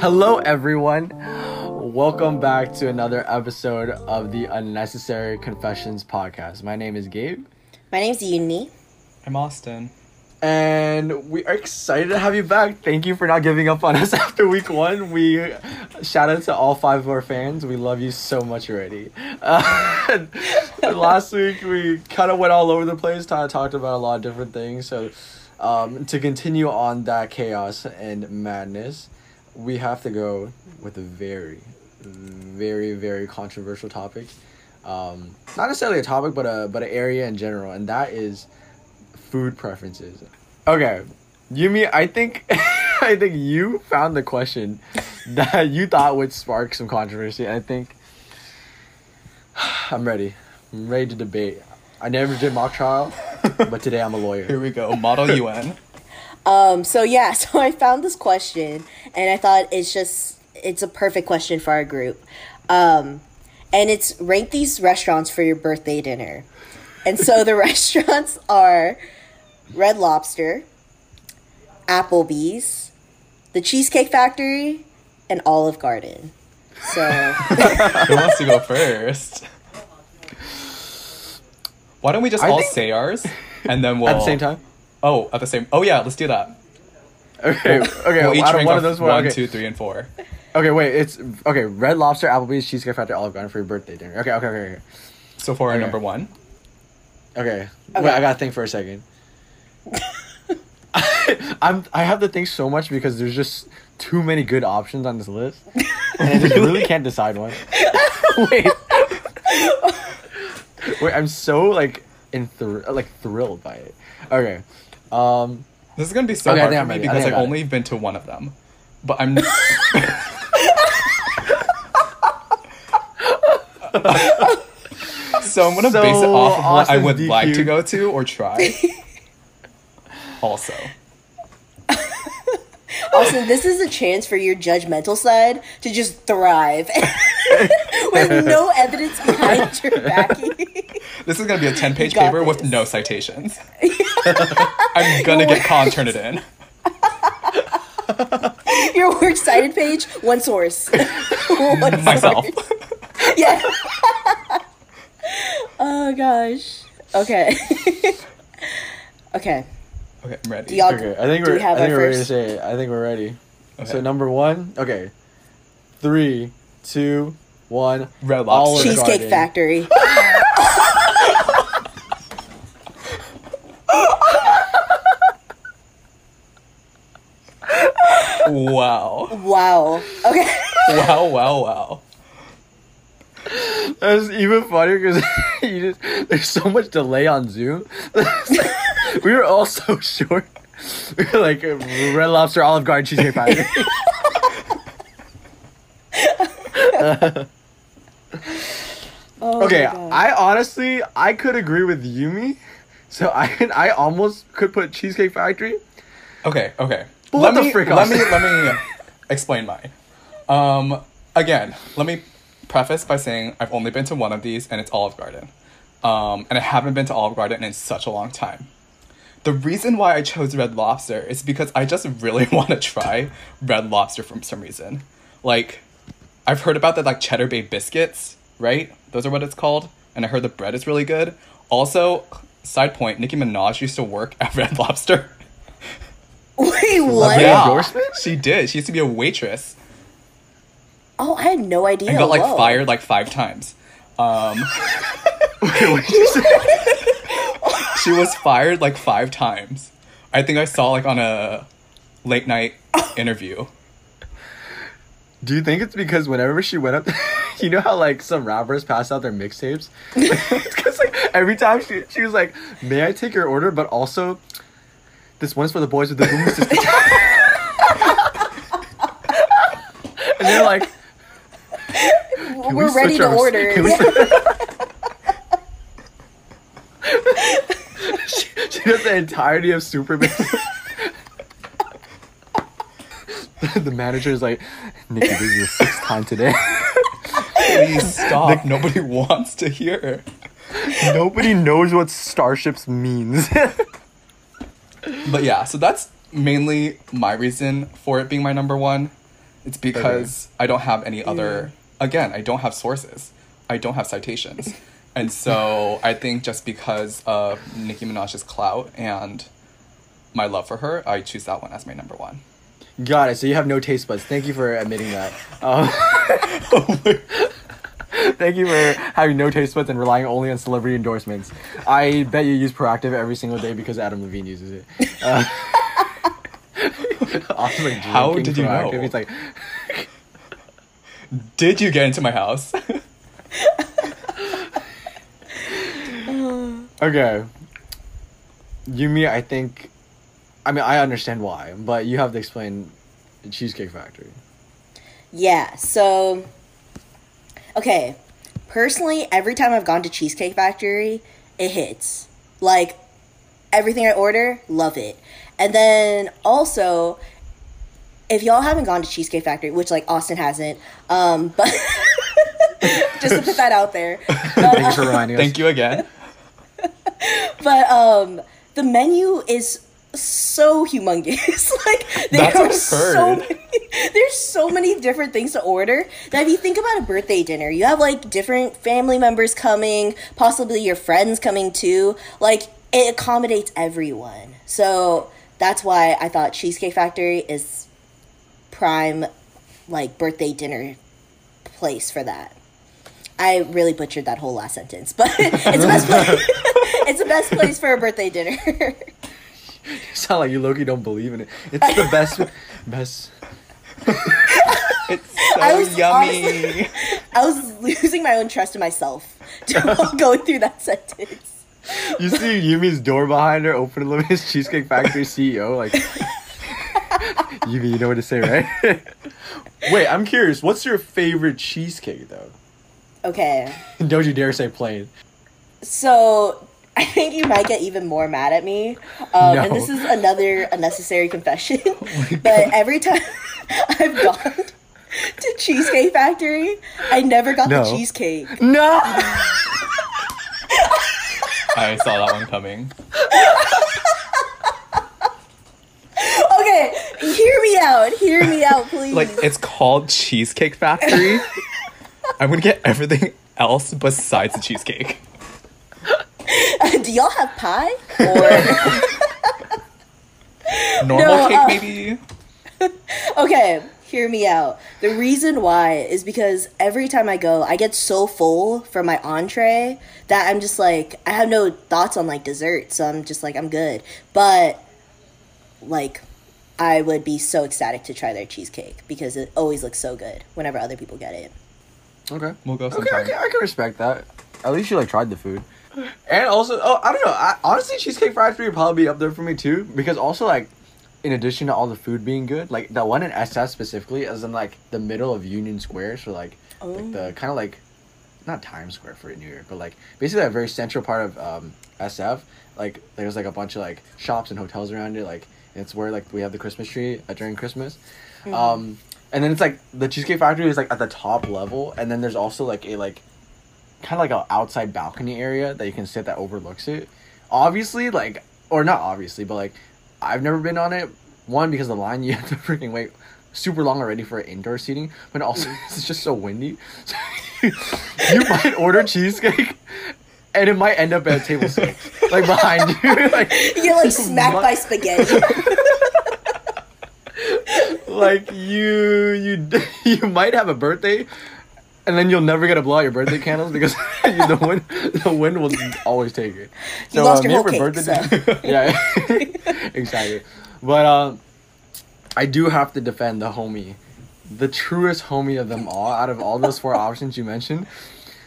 Hello, everyone. Welcome back to another episode of the Unnecessary Confessions podcast. My name is Gabe, My name's Yumi. I'm Austin. and we are excited to have you back. Thank you for not giving up on us after week one. We shout out to all five of our fans. We love you so much already. Uh, last week we kind of went all over the place, kind of talked about a lot of different things. So, um, to continue on that chaos and madness, we have to go with a very, very, very controversial topic. Um, not necessarily a topic, but a but an area in general, and that is food preferences. Okay, Yumi, I think I think you found the question that you thought would spark some controversy. and I think I'm ready. I'm ready to debate. I never did mock trial, but today I'm a lawyer. Here we go. Model UN. Um, so yeah, so I found this question and I thought it's just it's a perfect question for our group. Um, and it's rank these restaurants for your birthday dinner. And so the restaurants are Red Lobster, Applebee's, the Cheesecake Factory, and Olive Garden. So Who wants to go first? Why don't we just I all think- say ours and then we'll At the same time. Oh, at the same. Oh yeah, let's do that. Okay. Okay. We'll each rank one of those four. one, okay. two, three, and four. Okay. Wait. It's okay. Red Lobster, Applebee's, Cheesecake Factory, Olive Garden for your birthday dinner. Okay. Okay. Okay. So for our Okay. number one. Okay. Okay. Wait. I gotta think for a second. I'm. I have to think so much because there's just too many good options on this list, and I just really can't decide one. Wait. Wait. I'm so like in thr- like thrilled by it. Okay. Um. This is gonna be so Okay, hard for me because I I've only been to one of them, but I'm. so I'm gonna base it off of what I Austin's would like to go to or try. also, Also, this is a chance for your judgmental side to just thrive with no evidence behind your backing. this is gonna be a ten-page paper with no citations. I'm gonna get Con turn it in. your works cited page, one source. One Myself. source. Yeah. oh gosh. Okay. okay. Okay, I'm ready. Do y'all Okay. I think we're. we have I think we're ready to say it. I think we're ready. Okay. So number one. Okay. Three, two, one. Red Olive Lobster. Cheesecake Garden. Factory. Wow. Wow. Okay. Wow, wow, wow. That's even funnier because you just there's so much delay on Zoom. It's like, we were all so short. We were like Red Lobster, Olive Garden, Cheesecake Factory. Oh okay. I honestly I could agree with Yumi. So I can I almost could put Cheesecake Factory. Okay, okay. But let what me, frick, let me let me explain mine. Um, again, let me preface by saying I've only been to one of these, and it's Olive Garden. Um, and I haven't been to Olive Garden in such a long time. The reason why I chose Red Lobster is because I just really want to try Red Lobster for some reason. Like, I've heard about the like Cheddar Bay biscuits, right? Those are what it's called, and I heard the bread is really good. Also, side point: Nicki Minaj used to work at Red Lobster. Wait, what? Yeah. She did. She used to be a waitress Oh, I had no idea. and got like Whoa. fired like five times. Um, Okay, what did you say? She was fired like five times. I think I saw like on a late night interview. Do you think it's because whenever she went up, you know how like some rappers pass out their mixtapes? because like every time she she was like, "May I take your order?" But also, this one's for the boys with the boom system. and they're like, "Can we We're ready switch to our- order. Yeah. she, she does the entirety of Superman. the manager is like, Nicki, this is the sixth time today. Please stop. Like nobody wants to hear. Nobody knows what starships means. But yeah, so that's mainly my reason for it being my number one. It's because I don't have any other. Again, I don't have sources. I don't have citations, and so I think just because of Nicki Minaj's clout and my love for her, I choose that one as my number one. Got it. So you have no taste buds. Thank you for admitting that. Um, thank you for having no taste buds and relying only on celebrity endorsements. I bet you use Proactiv every single day because Adam Levine uses it. Uh, Austin's, like, How did you know? Proactiv. He's like, Did you get into my house? okay. Yumi, I think. I mean, I understand why, but you have to explain Cheesecake Factory. Yeah, so okay. Personally, every time I've gone to Cheesecake Factory, it hits. Like everything I order, love it. And then also if y'all haven't gone to Cheesecake Factory, which like Austin hasn't, um but just to put that out there. But, Thanks for reminding us. Thank you again. but um the menu is so humongous. Like there are so many there's so many different things to order that if you think about a birthday dinner you have like different family members coming possibly your friends coming too. Like it accommodates everyone. So that's why i thought cheesecake factory is prime like birthday dinner place for that. I really butchered that whole last sentence, but it's the best place. It's the best place for a birthday dinner. sound like you Loki don't believe in it. It's the best, best. It's so I was yummy. honestly- I was losing my own trust in myself while going through that sentence. You see Yumi's door behind her, open a little bit. Cheesecake Factory CEO, like. Yumi, you know what to say, right? Wait, I'm curious. What's your favorite cheesecake, though? Okay, Don't you dare say plain. so I think you might get even more mad at me, um, No. and this is another unnecessary confession. but every time I've gone to Cheesecake Factory, I never got No. the cheesecake. No. I saw that one coming. Okay, hear me out. Hear me out, please. Like it's called Cheesecake Factory. I'm gonna get everything else besides the cheesecake. Do y'all have pie? Or Normal No, cake, uh, maybe. okay, hear me out. The reason why is because every time I go, I get so full from my entree that I'm just like I have no thoughts on like dessert, so I'm just like I'm good. But like I would be so ecstatic to try their cheesecake because it always looks so good whenever other people get it. Okay. We'll go Okay, okay, I can respect that. At least you like tried the food. And also, oh, I don't know. I, honestly, Cheesecake Factory would probably be up there for me too, because also like, in addition to all the food being good, like the one in SF specifically is in like the middle of Union Square, so like, like the kind of like, not Times Square for New York, but like basically a very central part of um, SF. Like there's like a bunch of like shops and hotels around it. Like it's where like we have the Christmas tree uh, during Christmas. Um, and then it's like the Cheesecake Factory is like at the top level, and then there's also like a like kind of like a outside balcony area that you can sit that overlooks it. Obviously, like or not obviously, but like I've never been on it. One because the line you have to freaking wait super long already for indoor seating, but also mm-hmm. it's just so windy. So you might order cheesecake. And it might end up at table six, like behind you. like You're like smacked mu- by spaghetti. like you you you might have a birthday and then you'll never get to blow out your birthday candles because the wind the wind will always take it. You lost your me whole for cake, so. yeah, exactly. But um, I do have to defend the homie, the truest homie of them all. Out of all those four options you mentioned,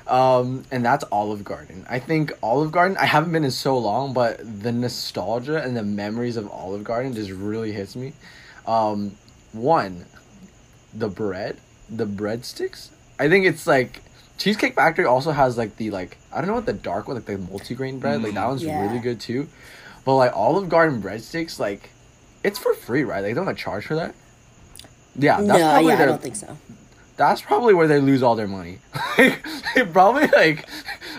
um, and that's Olive Garden. I think Olive Garden. I haven't been in so long, but the nostalgia and the memories of Olive Garden just really hits me. Um, one, the bread, the breadsticks. I think it's like Cheesecake Factory also has like the like I don't know what the dark one like the multigrain bread like that mm, one's Yeah. really good too, but like Olive Garden breadsticks like it's for free right? Like they don't have charge for that. Yeah, that's no, probably yeah, I don't think so. that's probably where they lose all their money. like, they probably like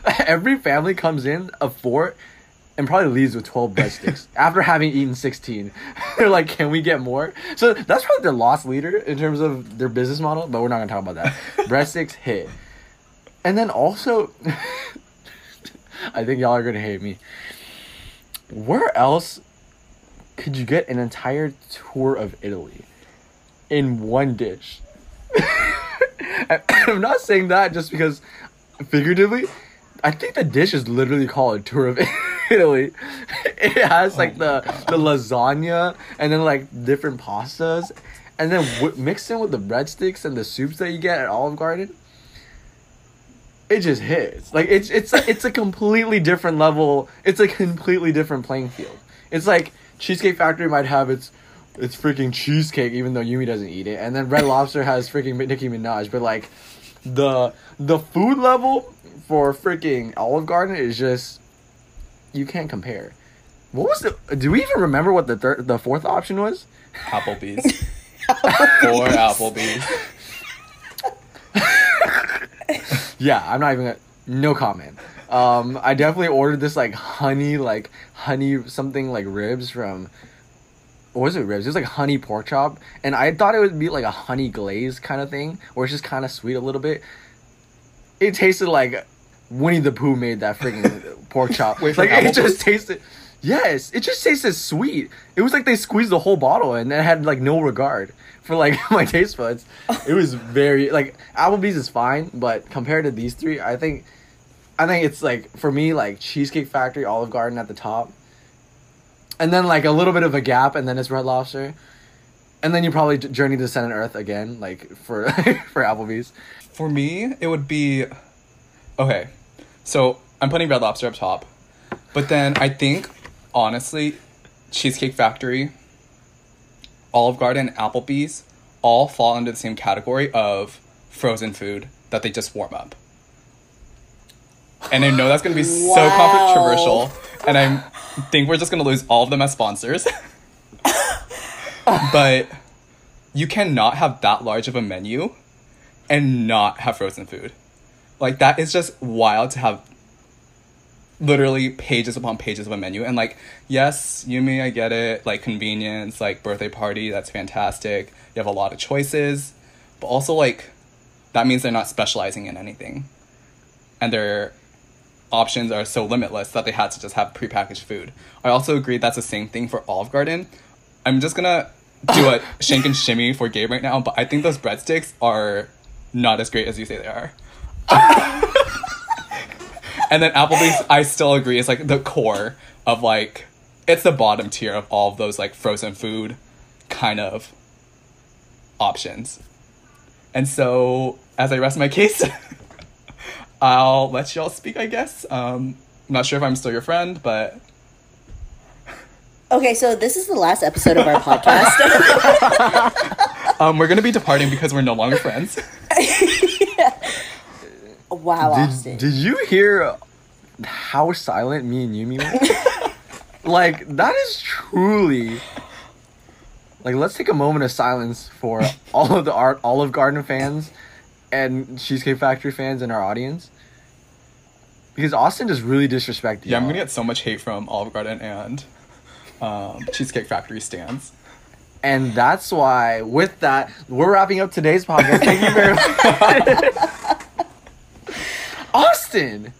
every family comes in a four, and probably leaves with 12 breadsticks after having eaten 16. They're like, can we get more? So that's probably their loss leader in terms of their business model, but we're not gonna talk about that. breadsticks hit. And then also, I think y'all are gonna hate me. Where else could you get an entire tour of Italy in one dish? I'm not saying that just because figuratively, I think the dish is literally called a tour of Italy. It has like oh the the lasagna and then like different pastas, and then w- mixed in with the breadsticks and the soups that you get at Olive Garden. It just hits like it's it's a, it's a completely different level. It's a completely different playing field. It's like Cheesecake Factory might have its it's freaking cheesecake, even though Yumi doesn't eat it, and then Red Lobster has freaking Nicki Minaj. But like, the the food level for freaking Olive Garden is just you can't compare. What was the? Do we even remember what the third, the fourth option was? Applebee's. or Applebee's. Yeah, I'm not even. Gonna, no comment. Um, I definitely ordered this like honey, like honey something like ribs from. What was it ribs? It was like honey pork chop, and I thought it would be like a honey glaze kind of thing, where it's just kind of sweet a little bit. It tasted like Winnie the Pooh made that freaking pork chop. Wait, like it just tasted. Yes, it just tasted sweet. It was like they squeezed the whole bottle and it had like no regard for like my taste buds. It was very like Applebee's is fine, but compared to these three, I think I think it's like for me like Cheesecake Factory, Olive Garden at the top. And then like a little bit of a gap and then it's Red Lobster. And then you probably Journey to Center Earth again like for for Applebee's. For me, it would be okay. So I'm putting Red Lobster up top, but then I think honestly, Cheesecake Factory, Olive Garden, Applebee's all fall under the same category of frozen food that they just warm up. And I know that's gonna be so controversial, and I think we're just gonna lose all of them as sponsors. but you cannot have that large of a menu and not have frozen food. Like that is just wild to have literally pages upon pages of a menu. And like, yes, Yumi, I get it. Like convenience, like birthday party, that's fantastic. You have a lot of choices. But also like that means they're not specializing in anything. And their options are so limitless that they had to just have prepackaged food. I also agree that's the same thing for Olive Garden. I'm just gonna do a shank and shimmy for Gabe right now, but I think those breadsticks are not as great as you say they are. And then Applebee's, I still agree, is like the core of like it's the bottom tier of all of those like frozen food kind of options. And so as I rest my case, I'll let y'all speak, I guess. Um, I'm not sure if I'm still your friend, but Okay, so this is the last episode of our podcast. um, we're gonna be departing because we're no longer friends. wow, Austin. Did, did you hear how silent me and Yumi were? like that is truly like let's take a moment of silence for all of the art Olive Garden fans and Cheesecake Factory fans in our audience. Because Austin just really disrespected you. Yeah, I'm gonna get so much hate from Olive Garden and um, Cheesecake Factory stands. And that's why, with that, we're wrapping up today's podcast. Thank you very much. Austin,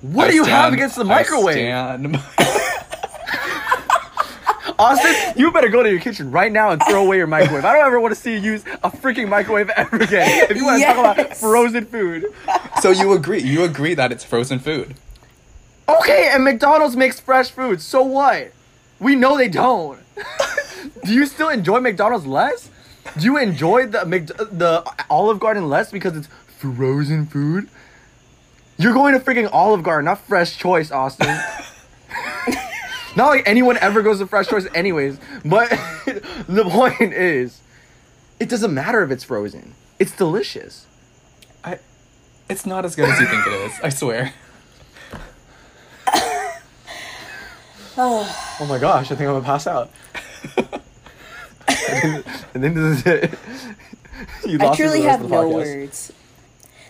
what I do you have against the I microwave? stand- Austin, you better go to your kitchen right now and throw away your microwave. I don't ever want to see you use a freaking microwave ever again. If you want to talk about frozen food. so you agree? You agree that it's frozen food? Okay, and McDonald's makes fresh food. So what? We know they don't. Do you still enjoy McDonald's less? Do you enjoy the Mc- the Olive Garden less because it's frozen food? You're going to freaking Olive Garden, not Fresh Choice, Austin. not like anyone ever goes to Fresh Choice, anyways. But the point is, it doesn't matter if it's frozen. It's delicious. I. It's not as good as you think it is. I swear. Oh my gosh, I think I'm gonna pass out. and, then, and then this is it. You I lost me for truly the rest have of the no podcast. words.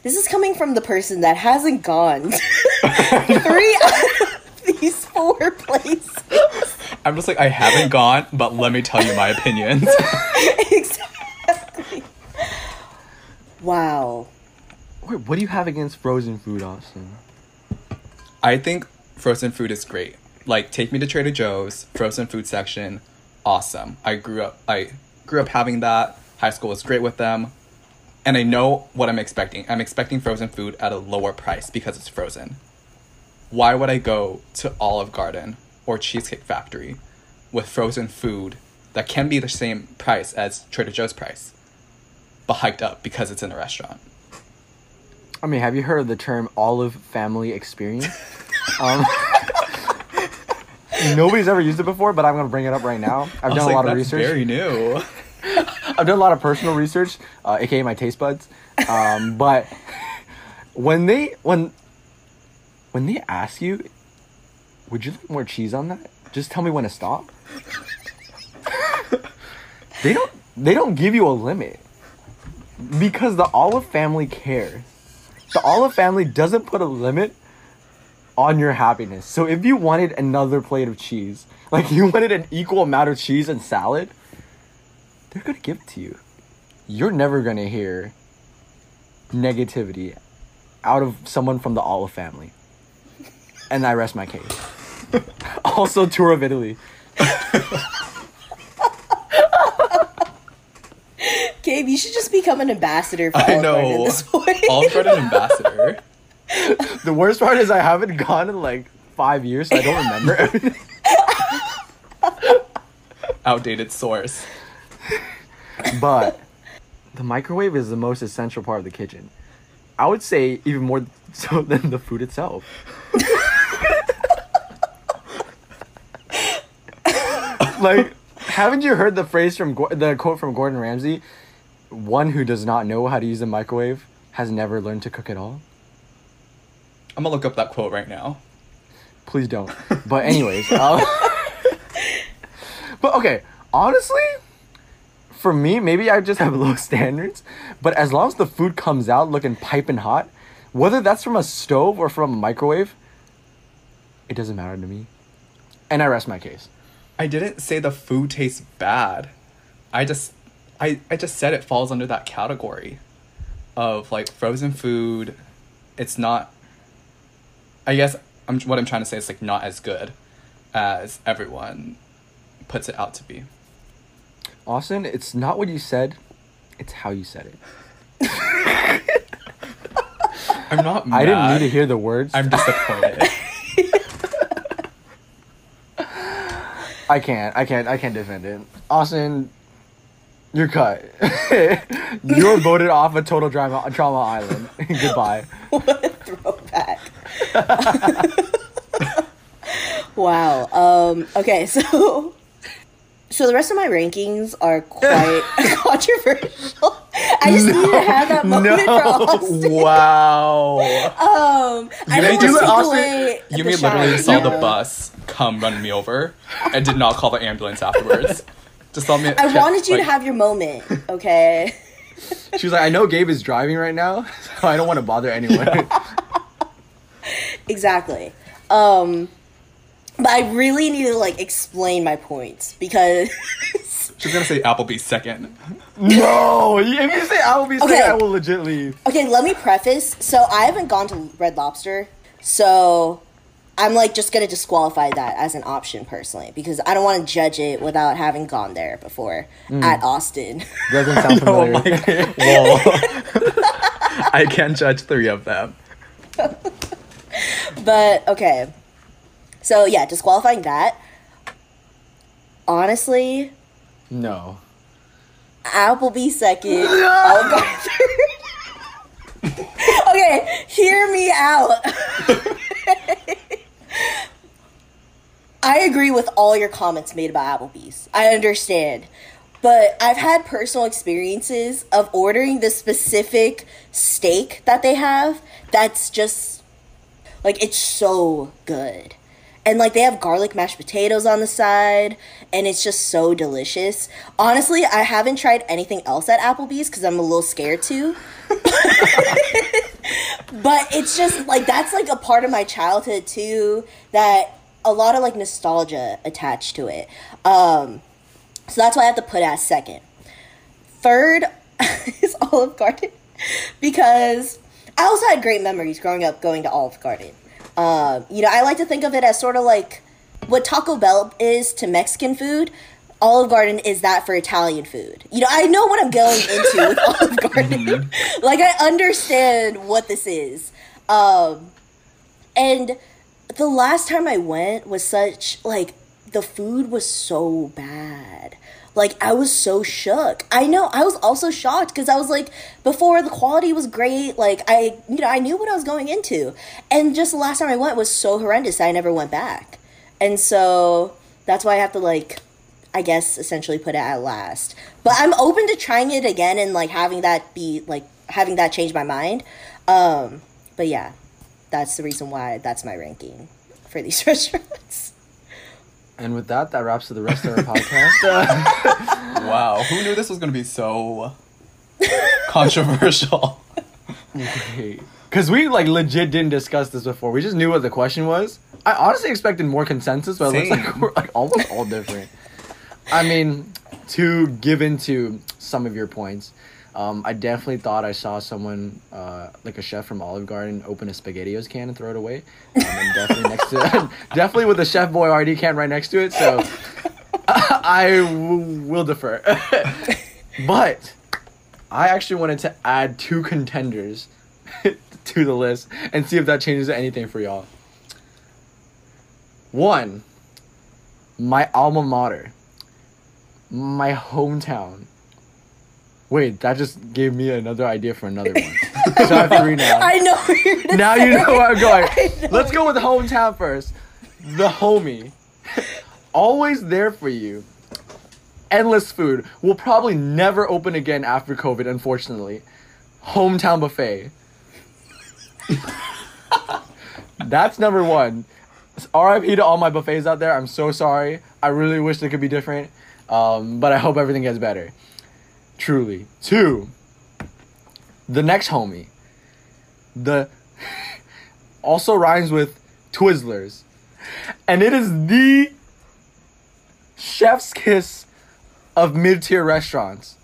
This is coming from the person that hasn't gone three out of these four four places. I'm just like I haven't gone, but let me tell you my opinions. exactly. Wow. Wait, what do you have against frozen food, Austin? I think frozen food is great. Like take me to Trader Joe's frozen food section, awesome. I grew up I grew up having that. High school was great with them. And I know what I'm expecting. I'm expecting frozen food at a lower price because it's frozen. Why would I go to Olive Garden or Cheesecake Factory with frozen food that can be the same price as Trader Joe's price, but hiked up because it's in a restaurant? I mean, have you heard of the term olive family experience? um, nobody's ever used it before, but I'm gonna bring it up right now. I've done a lot of "That's research. Very new. I've done a lot of personal research, uh, aka my taste buds. Um, but when they when when they ask you, would you like more cheese on that? Just tell me when to stop. they don't they don't give you a limit because the Olive family cares. The Olive family doesn't put a limit on your happiness. So if you wanted another plate of cheese, like you wanted an equal amount of cheese and salad, they're gonna give it to you. You're never gonna hear negativity out of someone from the Olive family. And I rest my case. also, tour of Italy. Gabe, you should just become an ambassador for I Olive Garden at know. this point. Olive Garden ambassador. The worst part is I haven't gone in like five years, so I don't remember everything. Outdated source. But the microwave is the most essential part of the kitchen. I would say even more so than the food itself. like, haven't you heard the phrase from the quote from Gordon Ramsay? One who does not know how to use a microwave has never learned to cook at all. I'm gonna look up that quote right now. Please don't. But anyways, uh, but okay, honestly, for me, maybe I just have low standards. But as long as the food comes out looking piping hot, whether that's from a stove or from a microwave, it doesn't matter to me. And I rest my case. I didn't say the food tastes bad. I just I, I just said it falls under that category of like frozen food. It's not I guess I'm what I'm trying to say is like not as good as everyone puts it out to be. Austin, it's not what you said, it's how you said it. I'm not mad. I didn't need to hear the words. I'm disappointed. I can't. I can't. I can't defend it. Austin, you're cut. you're voted off a total drama trauma island. Goodbye. what a throwback. wow. Um, okay, so so the rest of my rankings are quite controversial. I just need to have that moment for Austin. wow. Um, I You don't may want to just- Austin- You the may literally shine, saw you the bus come run me over and did not call the ambulance afterwards. Just saw me. I wanted you like, to have your moment, okay? She was like, I know Gabe is driving right now, so I don't want to bother anyone. exactly. Um, but I really need to like explain my points because She's gonna say Applebee's second. no, if you say Applebee's, Okay. okay. I will legit leave. Okay, let me preface. So I haven't gone to Red Lobster, so I'm like just gonna disqualify that as an option personally because I don't want to judge it without having gone there before mm. at Austin. Doesn't sound Oh familiar. my Whoa. I can't judge three of them. but okay, so yeah, disqualifying that. Honestly, No. Applebee second. Garden third. Oh, okay, hear me out. I agree with all your comments made about Applebee's. I understand. But I've had personal experiences of ordering the specific steak that they have that's just like it's so good. And like they have garlic mashed potatoes on the side and it's just so delicious. Honestly, I haven't tried anything else at Applebee's cuz I'm a little scared to. but it's just like that's like a part of my childhood too that a lot of like nostalgia attached to it. Um, so that's why I have to put as second. Third is Olive Garden because I also had great memories growing up going to Olive Garden. Um, you know, I like to think of it as sort of like what Taco Bell is to Mexican food. Olive Garden is that for Italian food. You know, I know what I'm going into with Olive Garden. like, I understand what this is. Um, and the last time I went was such, like, the food was so bad. Like, I was so shook. I know, I was also shocked because I was like, before the quality was great. Like, I, you know, I knew what I was going into. And just the last time I went was so horrendous, I never went back. And so that's why I have to, like, I guess essentially put it at last. But I'm open to trying it again and like having that be like having that change my mind. Um, but yeah, that's the reason why that's my ranking for these restaurants. And with that, that wraps up the rest of our podcast. Uh, Wow, who knew this was gonna be so controversial? Because we like legit didn't discuss this before. We just knew what the question was. I honestly expected more consensus, but it looks like we're like almost all different. I mean, to give into some of your points, um, I definitely thought I saw someone uh, like a chef from Olive Garden open a SpaghettiOs can and throw it away, um, and definitely next to definitely with a Chef Boyardee can right next to it. So I w- will defer. but I actually wanted to add two contenders to the list and see if that changes anything for y'all. One, my alma mater, my hometown. Wait, that just gave me another idea for another one. so I have three now. I know you're now say. you know where I'm going. Let's go with hometown first. The homie. Always there for you. Endless food. Will probably never open again after COVID, unfortunately. Hometown buffet. That's number one. RIP to all my buffets out there. I'm so sorry. I really wish they could be different. Um, but I hope everything gets better. Truly. Two. The next homie. The also rhymes with Twizzlers. And it is the chef's kiss of mid tier restaurants.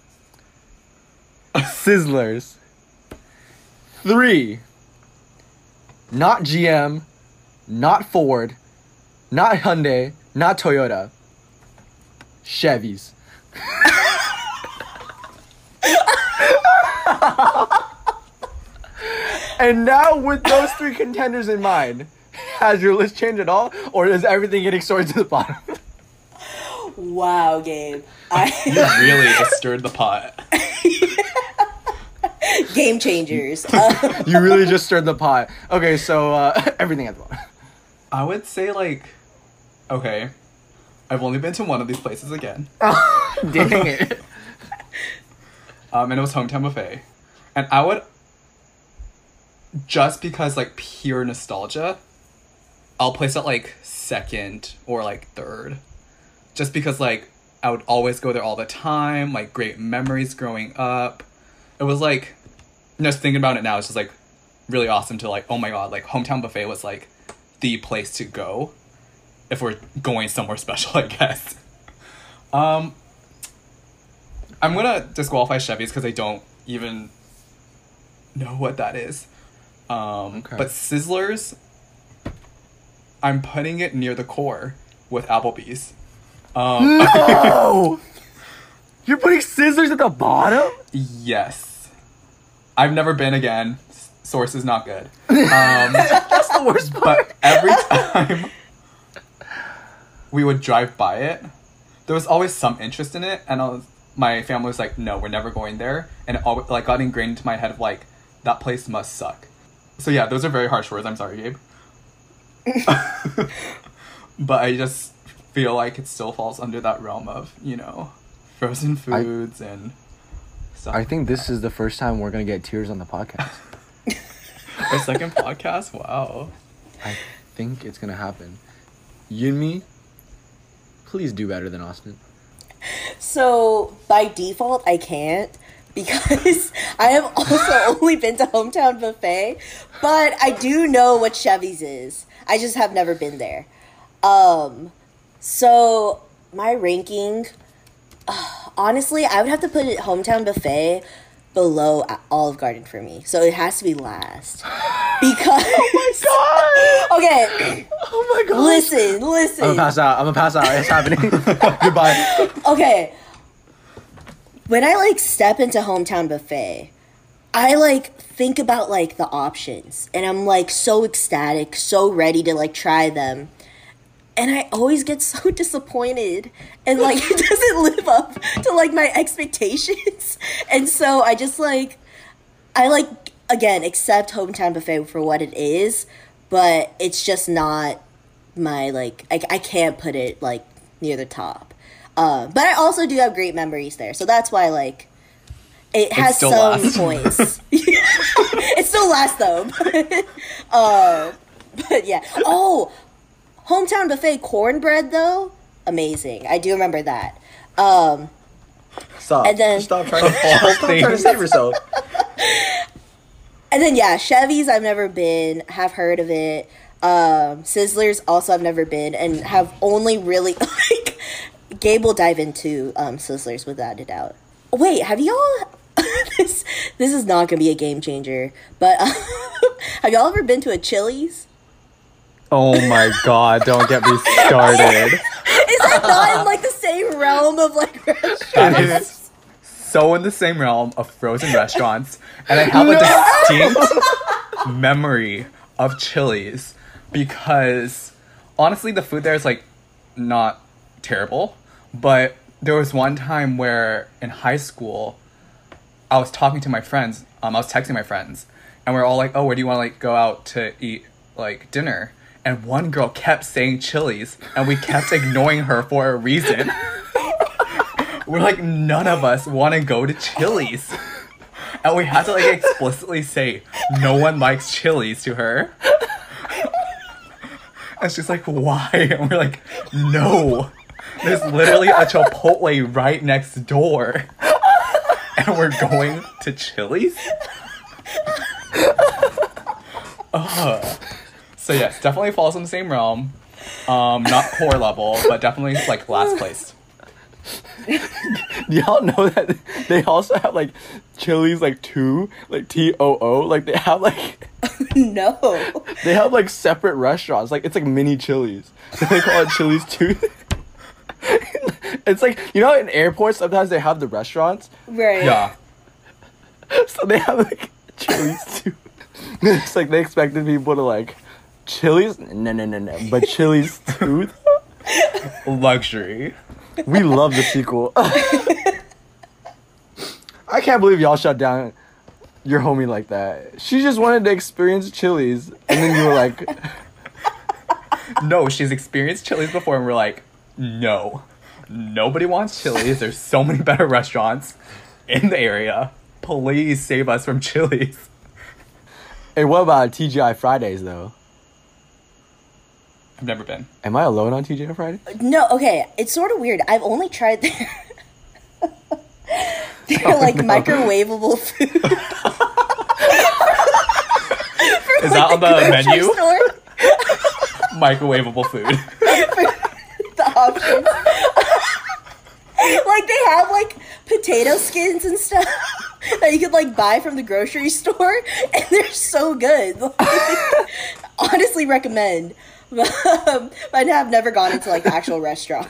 Sizzlers. Three. Not GM, not Ford, not Hyundai, not Toyota. Chevys. and now, with those three contenders in mind, has your list changed at all, or is everything getting sorted to the bottom? Wow, Gabe. I, really just stirred the pot. game changers. You really just stirred the pot. Okay, so uh, everything at the bottom. I would say like, okay, I've only been to one of these places again, Dang it. um, and it was Hometown Buffet, and I would, just because like pure nostalgia, I'll place it like second or like third, just because like I would always go there all the time, like great memories growing up. It was like, just thinking about it now, it's just like really awesome to like, oh my god, like Hometown Buffet was like the place to go if we're going somewhere special, I guess. Um, I'm gonna disqualify Chevy's because I don't even know what that is. Um, Okay. but Sizzlers, I'm putting it near the core with Applebee's. Um, No! You're putting scissors at the bottom? yes, I've never been again. Source is not good. Um, That's the worst part. but every time we would drive by it, there was always some interest in it, and I was, my family was like, "No, we're never going there," and it always, like got ingrained into my head of like, that place must suck. So yeah, those are very harsh words. I'm sorry, Gabe. but I just feel like it still falls under that realm of you know, frozen I- foods and stuff. I think this is the first time we're gonna get tears on the podcast. our second podcast. Wow. I think it's gonna happen. You and me, please do better than Austin. so by default, I can't because I have also only been to Hometown Buffet, but I do know what Chevy's is. I just have never been there. Um, so my ranking, honestly, I would have to put it hometown buffet below Olive Garden for me. So it has to be last because. Oh my god. okay, Oh my god. listen, listen. I'm gonna pass out. I'm gonna pass out. It's happening. Goodbye. Okay, when I like step into hometown buffet, I like think about like the options, and I'm like so ecstatic, so ready to like try them. and I always get so disappointed and like it doesn't live up to like my expectations. And so I just like I like again accept hometown buffet for what it is, but it's just not my like I, I can't put it like near the top. Uh, but I also do have great memories there, so that's why like it has still some lasts. points. it still lasts though. uh, but yeah. Oh, hometown buffet cornbread though, amazing. I do remember that. Um, Stop. And then- stop trying to stop trying to save yourself. and then yeah, Chevy's I've never been, have heard of it. Um, Sizzlers also I've never been, and have only really like. Gabe will dive into um, Sizzlers without a doubt. Wait, have y'all? this this is not gonna be a game changer, but have y'all ever been to a Chili's? Oh my god, don't get me started. Is that not in like the same realm of like That restaurants? is so in the same realm of frozen restaurants, and I have a distinct memory of Chili's because honestly, the food there is like not terrible, but there was one time where in high school, I was talking to my friends. Um, I was texting my friends, and we are all like, "Oh, where do you want to like go out to eat like dinner?" And one girl kept saying Chili's, and we kept ignoring her for a reason. We're like, none of us want to go to Chili's. And we had to like explicitly say, no one likes Chili's to her. And she's like, why? And we're like, no. There's literally a Chipotle right next door. And we're going to Chili's? Ugh. So yes, definitely falls in the same realm. Um, not core level, but definitely like last place. Y'all know that they also have like Chili's like two, like T O O, like they have like no. they have like separate restaurants. Like it's like mini Chili's. they call it Chili's two. it's like you know in airports sometimes they have the restaurants, Right. Yeah. so they have like Chili's two. it's like they expected people to like Chili's, no no no no, but Chili's two. Luxury. We love the sequel. I can't believe y'all shut down your homie like that. She just wanted to experience Chili's, and then you were like, No, she's experienced Chili's before, and we're like, no. Nobody wants Chili's. There's so many better restaurants in the area. Please save us from Chili's. "Hey, what about TGI Fridays though? I've never been. Am I alone on TGI Friday? Uh, no, okay. It's sort of weird. I've only tried their their oh, like microwavable food. Is that on the grocery menu? Store, Microwavable food. the options. like they have like potato skins and stuff that you could like buy from the grocery store, and they're so good. Like, honestly, recommend. But um, I have never gone into like actual restaurant.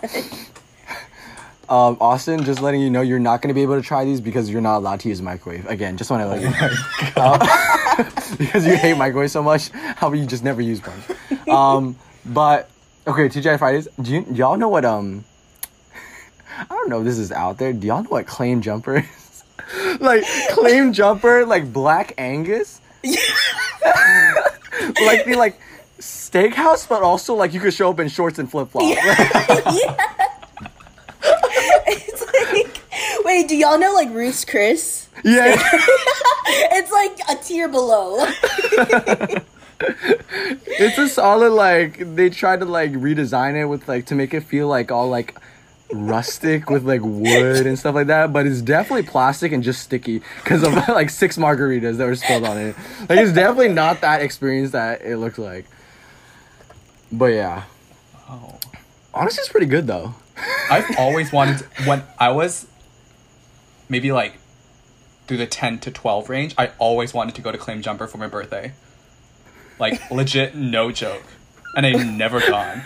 Um, Austin, just letting you know you're not going to be able to try these because you're not allowed to use microwave. Again, just want to let you know. Uh, because you hate microwave so much, how about you just never use one? Um, but okay, TGI Fridays. Do, you, do y'all know what um? I don't know if this is out there. Do y'all know what claim jumper is? like claim jumper, like Black Angus. like the like steakhouse, but also like you could show up in shorts and flip flops. Yeah. it's like, wait, do y'all know like Ruth's Chris? yeah. It's like a tier below. It's a solid like they tried to like redesign it with like to make it feel like all like rustic with like wood and stuff like that, but it's definitely plastic and just sticky because of like six margaritas that were spilled on it. Like it's definitely not that experience that it looks like. But yeah, Oh. Honestly, it's pretty good though. I've always wanted to, when I was maybe like through the 10 to 12 range, I always wanted to go to Claim Jumper for my birthday. Like legit no joke. And I've never gone.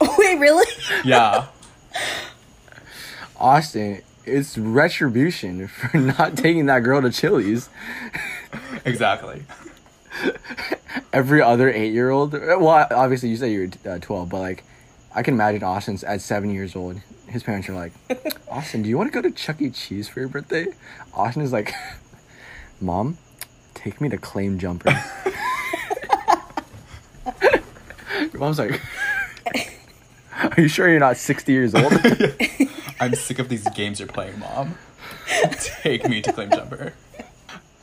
Wait, really? Yeah. Austin, it's retribution for not taking that girl to Chili's. Exactly. Every other eight-year-old. Well, obviously you say you're uh, twelve, but like, I can imagine Austin's at seven years old. His parents are like, Austin, do you want to go to Chuck E. Cheese for your birthday? Austin is like, Mom, take me to Claim Jumper. Your mom's like, Are you sure you're not sixty years old? I'm sick of these games you're playing, mom. Take me to Claim Jumper.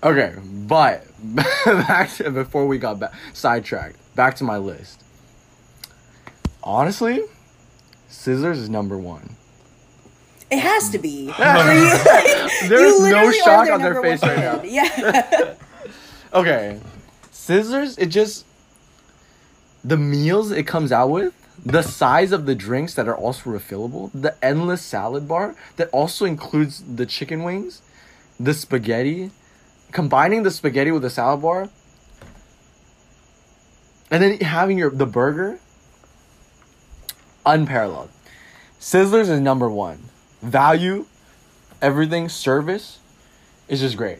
Okay, but back to before we got back sidetracked. Back to my list. Honestly, Sizzlers is number one. It has to be. There's no shock on their face one right now. Yeah. Okay, Sizzlers. It just the meals it comes out with, the size of the drinks that are also refillable, the endless salad bar that also includes the chicken wings, the spaghetti, combining the spaghetti with the salad bar, and then having your the burger. Unparalleled. Sizzlers is number one. Value, everything, service is just great.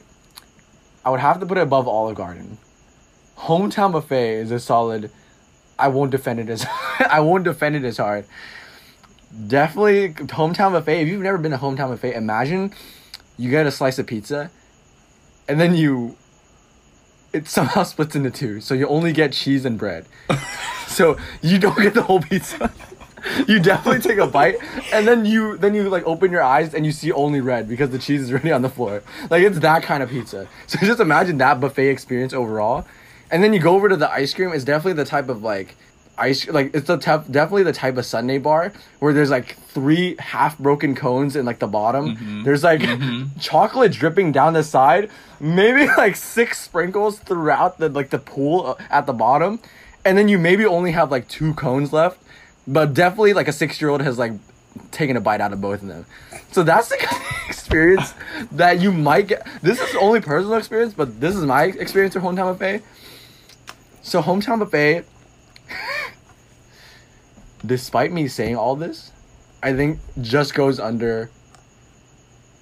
I would have to put it above Olive Garden. Hometown Buffet is a solid. I won't defend it as I won't defend it as hard. Definitely Hometown Buffet. If you've never been to Hometown Buffet, imagine you get a slice of pizza, and then you. It somehow splits into two, so you only get cheese and bread. so you don't get the whole pizza. you definitely take a bite, and then you then you like open your eyes and you see only red because the cheese is already on the floor. Like it's that kind of pizza. So just imagine that buffet experience overall, and then you go over to the ice cream. It's definitely the type of like ice like it's the type definitely the type of sundae bar where there's like three half broken cones in like the bottom. There's like chocolate dripping down the side, maybe like six sprinkles throughout the like the pool uh, at the bottom, and then you maybe only have like two cones left. But definitely like a six year old has like taken a bite out of both of them. So that's the kind of experience that you might get. This is only personal experience, but this is my experience with hometown buffet. So hometown buffet, despite me saying all this, I think just goes under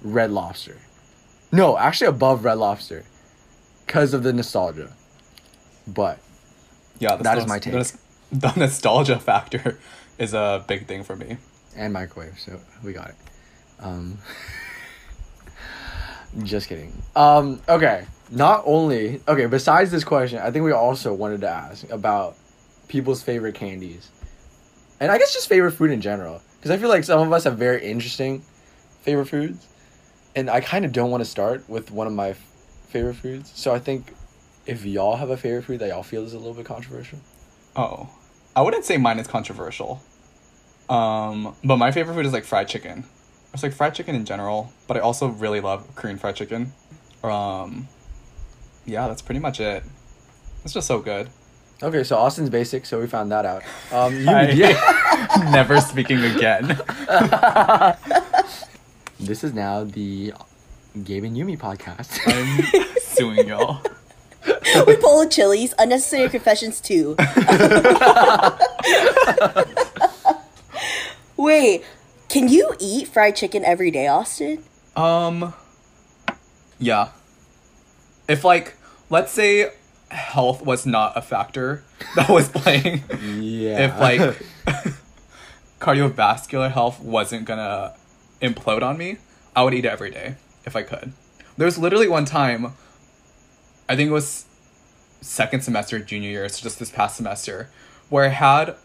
Red Lobster. No, actually above Red Lobster, because of the nostalgia. But Yeah, That is my take. The, the nostalgia factor is a big thing for me. and microwave, so we got it. Um, just kidding. Um, okay, not only okay. Besides this question, I think we also wanted to ask about people's favorite candies, and I guess just favorite food in general. Because I feel like some of us have very interesting favorite foods, and I kind of don't want to start with one of my f- favorite foods. So I think if y'all have a favorite food that y'all feel is a little bit controversial, Oh, I wouldn't say mine is controversial. Um, but my favorite food is like fried chicken. It's like fried chicken in general, but I also really love Korean fried chicken. Um, yeah, that's pretty much it. It's just so good. okay. So Austin's basic, so we found that out. Um, you, I- yeah. Never speaking again. This is now the Gabe and Yumi podcast. I'm suing y'all. we pull a Chili's. Unnecessary confessions too. Wait, can you eat fried chicken every day, Austin? Um, yeah. If like, let's say health was not a factor that was playing. yeah. if like cardiovascular health wasn't gonna implode on me, I would eat it every day if I could. There was literally one time, I think it was second semester junior year, so just this past semester, where I had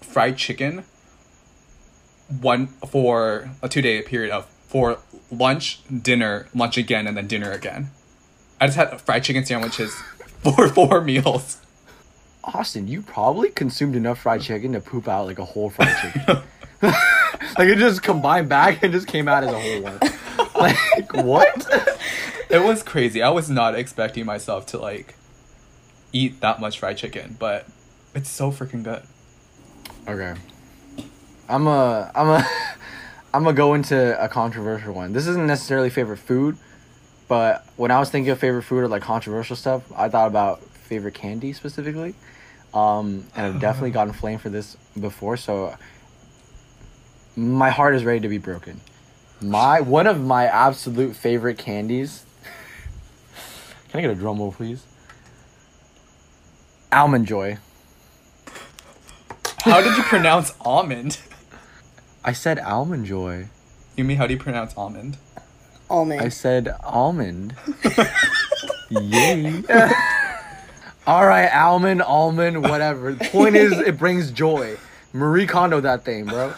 fried chicken one for a two day period of for lunch, dinner, lunch again, and then dinner again. I just had fried chicken sandwiches for four meals. Austin, you probably consumed enough fried chicken to poop out like a whole fried chicken. like it just combined back and just came out as a whole one. Like what? It was crazy. I was not expecting myself to like eat that much fried chicken, but it's so freaking good. Okay. I'm a I'm a I'm gonna go into a controversial one. This isn't necessarily favorite food, but when I was thinking of favorite food or like controversial stuff, I thought about favorite candy specifically. Um, and I've definitely gotten flamed for this before, so my heart is ready to be broken. My one of my absolute favorite candies. Can I get a drum roll, please? Almond Joy. How did you pronounce almond? I said almond joy. You mean how do you pronounce almond? Almond. I said almond. Yay. All right, almond, almond, whatever. The point is, it brings joy. Marie Kondo that thing, bro.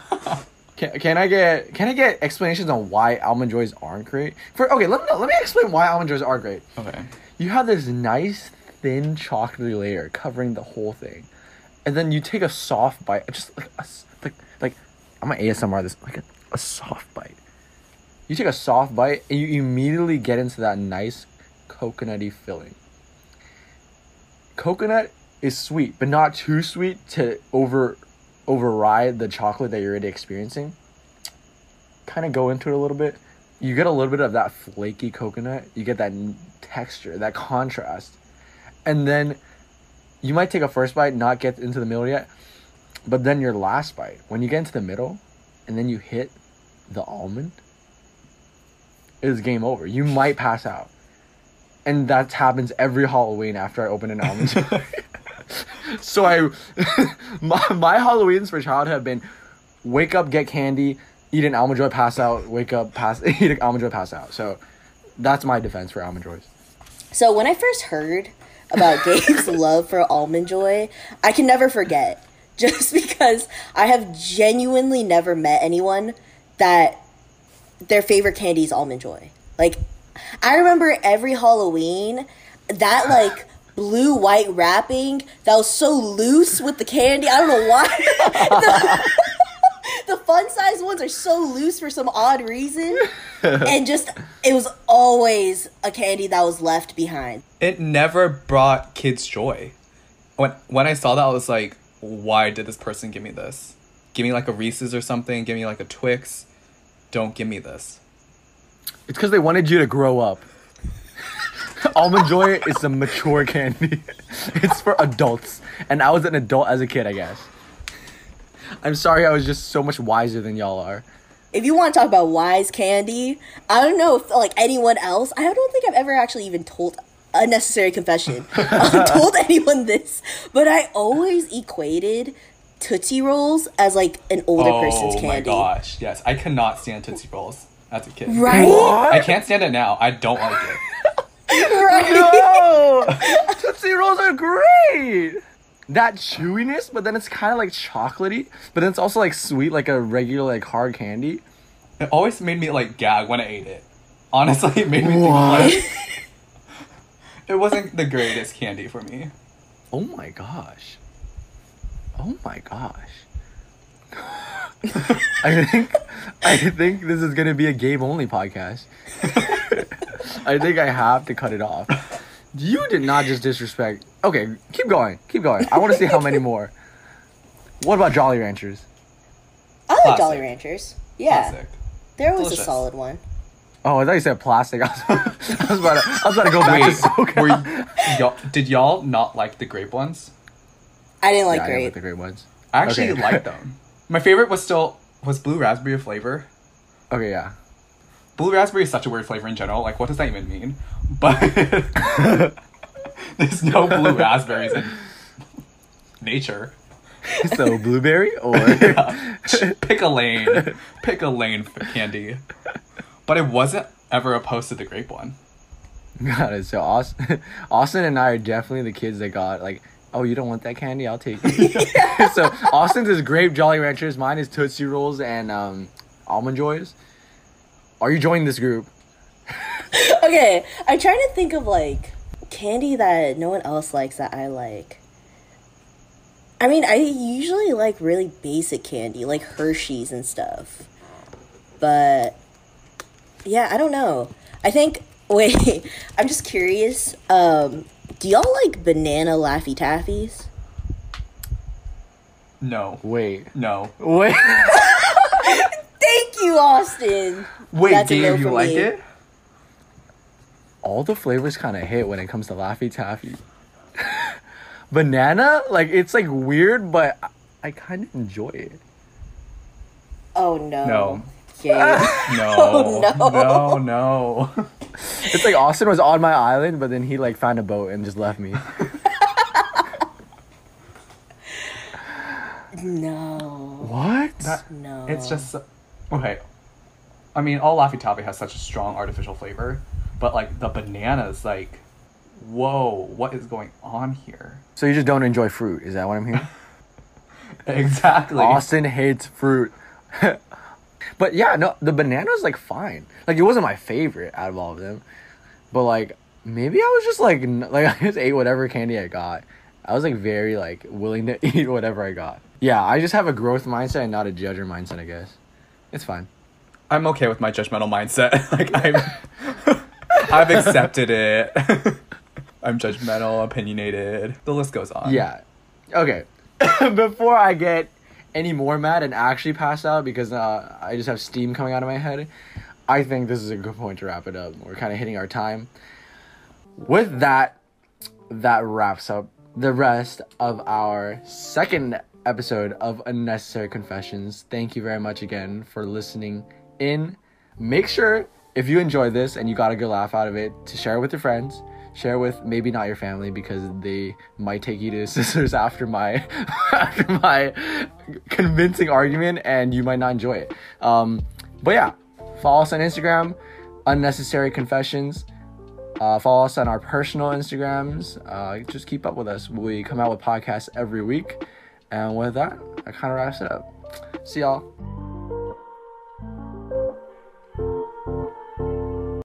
Can, can I get can I get explanations on why almond joys aren't great? For okay, let me let me explain why almond joys are great. Okay. You have this nice thin chocolatey layer covering the whole thing, and then you take a soft bite, just like a s like like I'm gonna ASMR this like a, a soft bite. You take a soft bite and you immediately get into that nice coconutty filling. Coconut is sweet, but not too sweet to over override the chocolate that you're already experiencing. Kind of go into it a little bit. You get a little bit of that flaky coconut. You get that texture, that contrast. And then you might take a first bite, not get into the middle yet. But then your last bite, when you get into the middle and then you hit the almond, it's game over. You might pass out. And that happens every Halloween after I open an almond joy. so I my, my Halloweens for childhood have been wake up, get candy, eat an almond joy, pass out, wake up, pass eat an almond joy, pass out. So that's my defense for almond joys. So when I first heard about Gabe's love for almond joy, I can never forget. Just because I have genuinely never met anyone that their favorite candy is almond joy. Like I remember every Halloween that like blue white wrapping that was so loose with the candy. I don't know why. the, the fun size ones are so loose for some odd reason. and just it was always a candy that was left behind. It never brought kids joy. When when I saw that, I was like, why did this person give me this? Give me like a Reese's or something. Give me like a Twix. Don't give me this. It's because they wanted you to grow up. Almond Joy is a mature candy. it's for adults. And I was an adult as a kid, I guess. I'm sorry I was just so much wiser than y'all are. If you want to talk about wise candy, I don't know if like anyone else. I don't think I've ever actually even told unnecessary confession. um, told anyone this, but I always equated Tootsie Rolls as like an older oh person's candy. oh my gosh, yes, I cannot stand Tootsie Rolls as a kid. Right? I can't stand it now. I don't like it. right. No! Tootsie Rolls are great! That chewiness, but then it's kind of like chocolatey, but then it's also like sweet, like a regular, like hard candy. It always made me like gag when I ate it. Honestly, it made me think What? like it wasn't the greatest candy for me. Oh my gosh. Oh my gosh. I think I think this is gonna be a Gabe only podcast. I think I have to cut it off. You did not just disrespect. Okay, keep going, keep going. I want to see how many more. What about Jolly Ranchers? I like Classic. Jolly Ranchers. Yeah, Classic. they're always a solid one. Oh, I thought you said plastic. I was, I was about to. I was about to go back to Wait, SoCal. were y- y'all, did y'all not like the grape ones? I didn't like yeah, I didn't grape. like the great ones. I actually Okay. liked them. My favorite was still was blue raspberry flavor. Okay, yeah. Blue raspberry is such a weird flavor in general. Like, what does that even mean? But there's no blue raspberries in nature. So blueberry or Pick a lane. Pick a lane for candy. But I wasn't ever opposed to the grape one. Got it. So Austin, Austin and I are definitely the kids that got like, oh, you don't want that candy? I'll take it. so Austin's is grape Jolly Ranchers. Mine is Tootsie Rolls and um, Almond Joys. Are you joining this group? Okay, I'm trying to think of like candy that no one else likes that I like. I mean, I usually like really basic candy, like Hershey's and stuff. But yeah, I don't know. I think wait, I'm just curious. Um, do y'all like banana Laffy Taffies? No. Wait. No. Wait. Thank you, Austin. Wait, That's a Gabe, no you for like me. it? All the flavors kind of hit when it comes to Laffy Taffy. Banana, like it's like weird, but I, I kind of enjoy it. Oh no. No. Gabe. No. Oh, no. No, no. It's like Austin was on my island, but then he like found a boat and just left me. no. What? That- No. It's just okay. I mean, all Laffy Taffy has such a strong artificial flavor, but like the bananas, like, whoa, what is going on here? so you just don't enjoy fruit? Is that what I'm hearing? Exactly. Austin hates fruit. But yeah, no, the banana was like fine. Like it wasn't my favorite out of all of them, but like maybe I was just like n- like I just ate whatever candy I got. I was like very like willing to eat whatever I got. Yeah, I just have a growth mindset and not a judger mindset. I guess it's fine. I'm okay with my judgmental mindset. like I'm, I've accepted it. I'm judgmental, opinionated. The list goes on. Yeah. Okay. Before I get any more mad and actually pass out because uh, I just have steam coming out of my head, I think this is a good point to wrap it up. We're kind of hitting our time. With that, that wraps up the rest of our second episode of Unnecessary Confessions. Thank you very much again for listening in. Make sure if you enjoyed this and you got a good laugh out of it to share it with your friends share with maybe not your family because they might take you to Sizzlers after my after my convincing argument and you might not enjoy it. Um but yeah follow us on instagram unnecessary confessions. Uh, follow us on our personal instagrams. Uh, just keep up with us. We come out with podcasts every week. And with that I kind of wraps it up. See y'all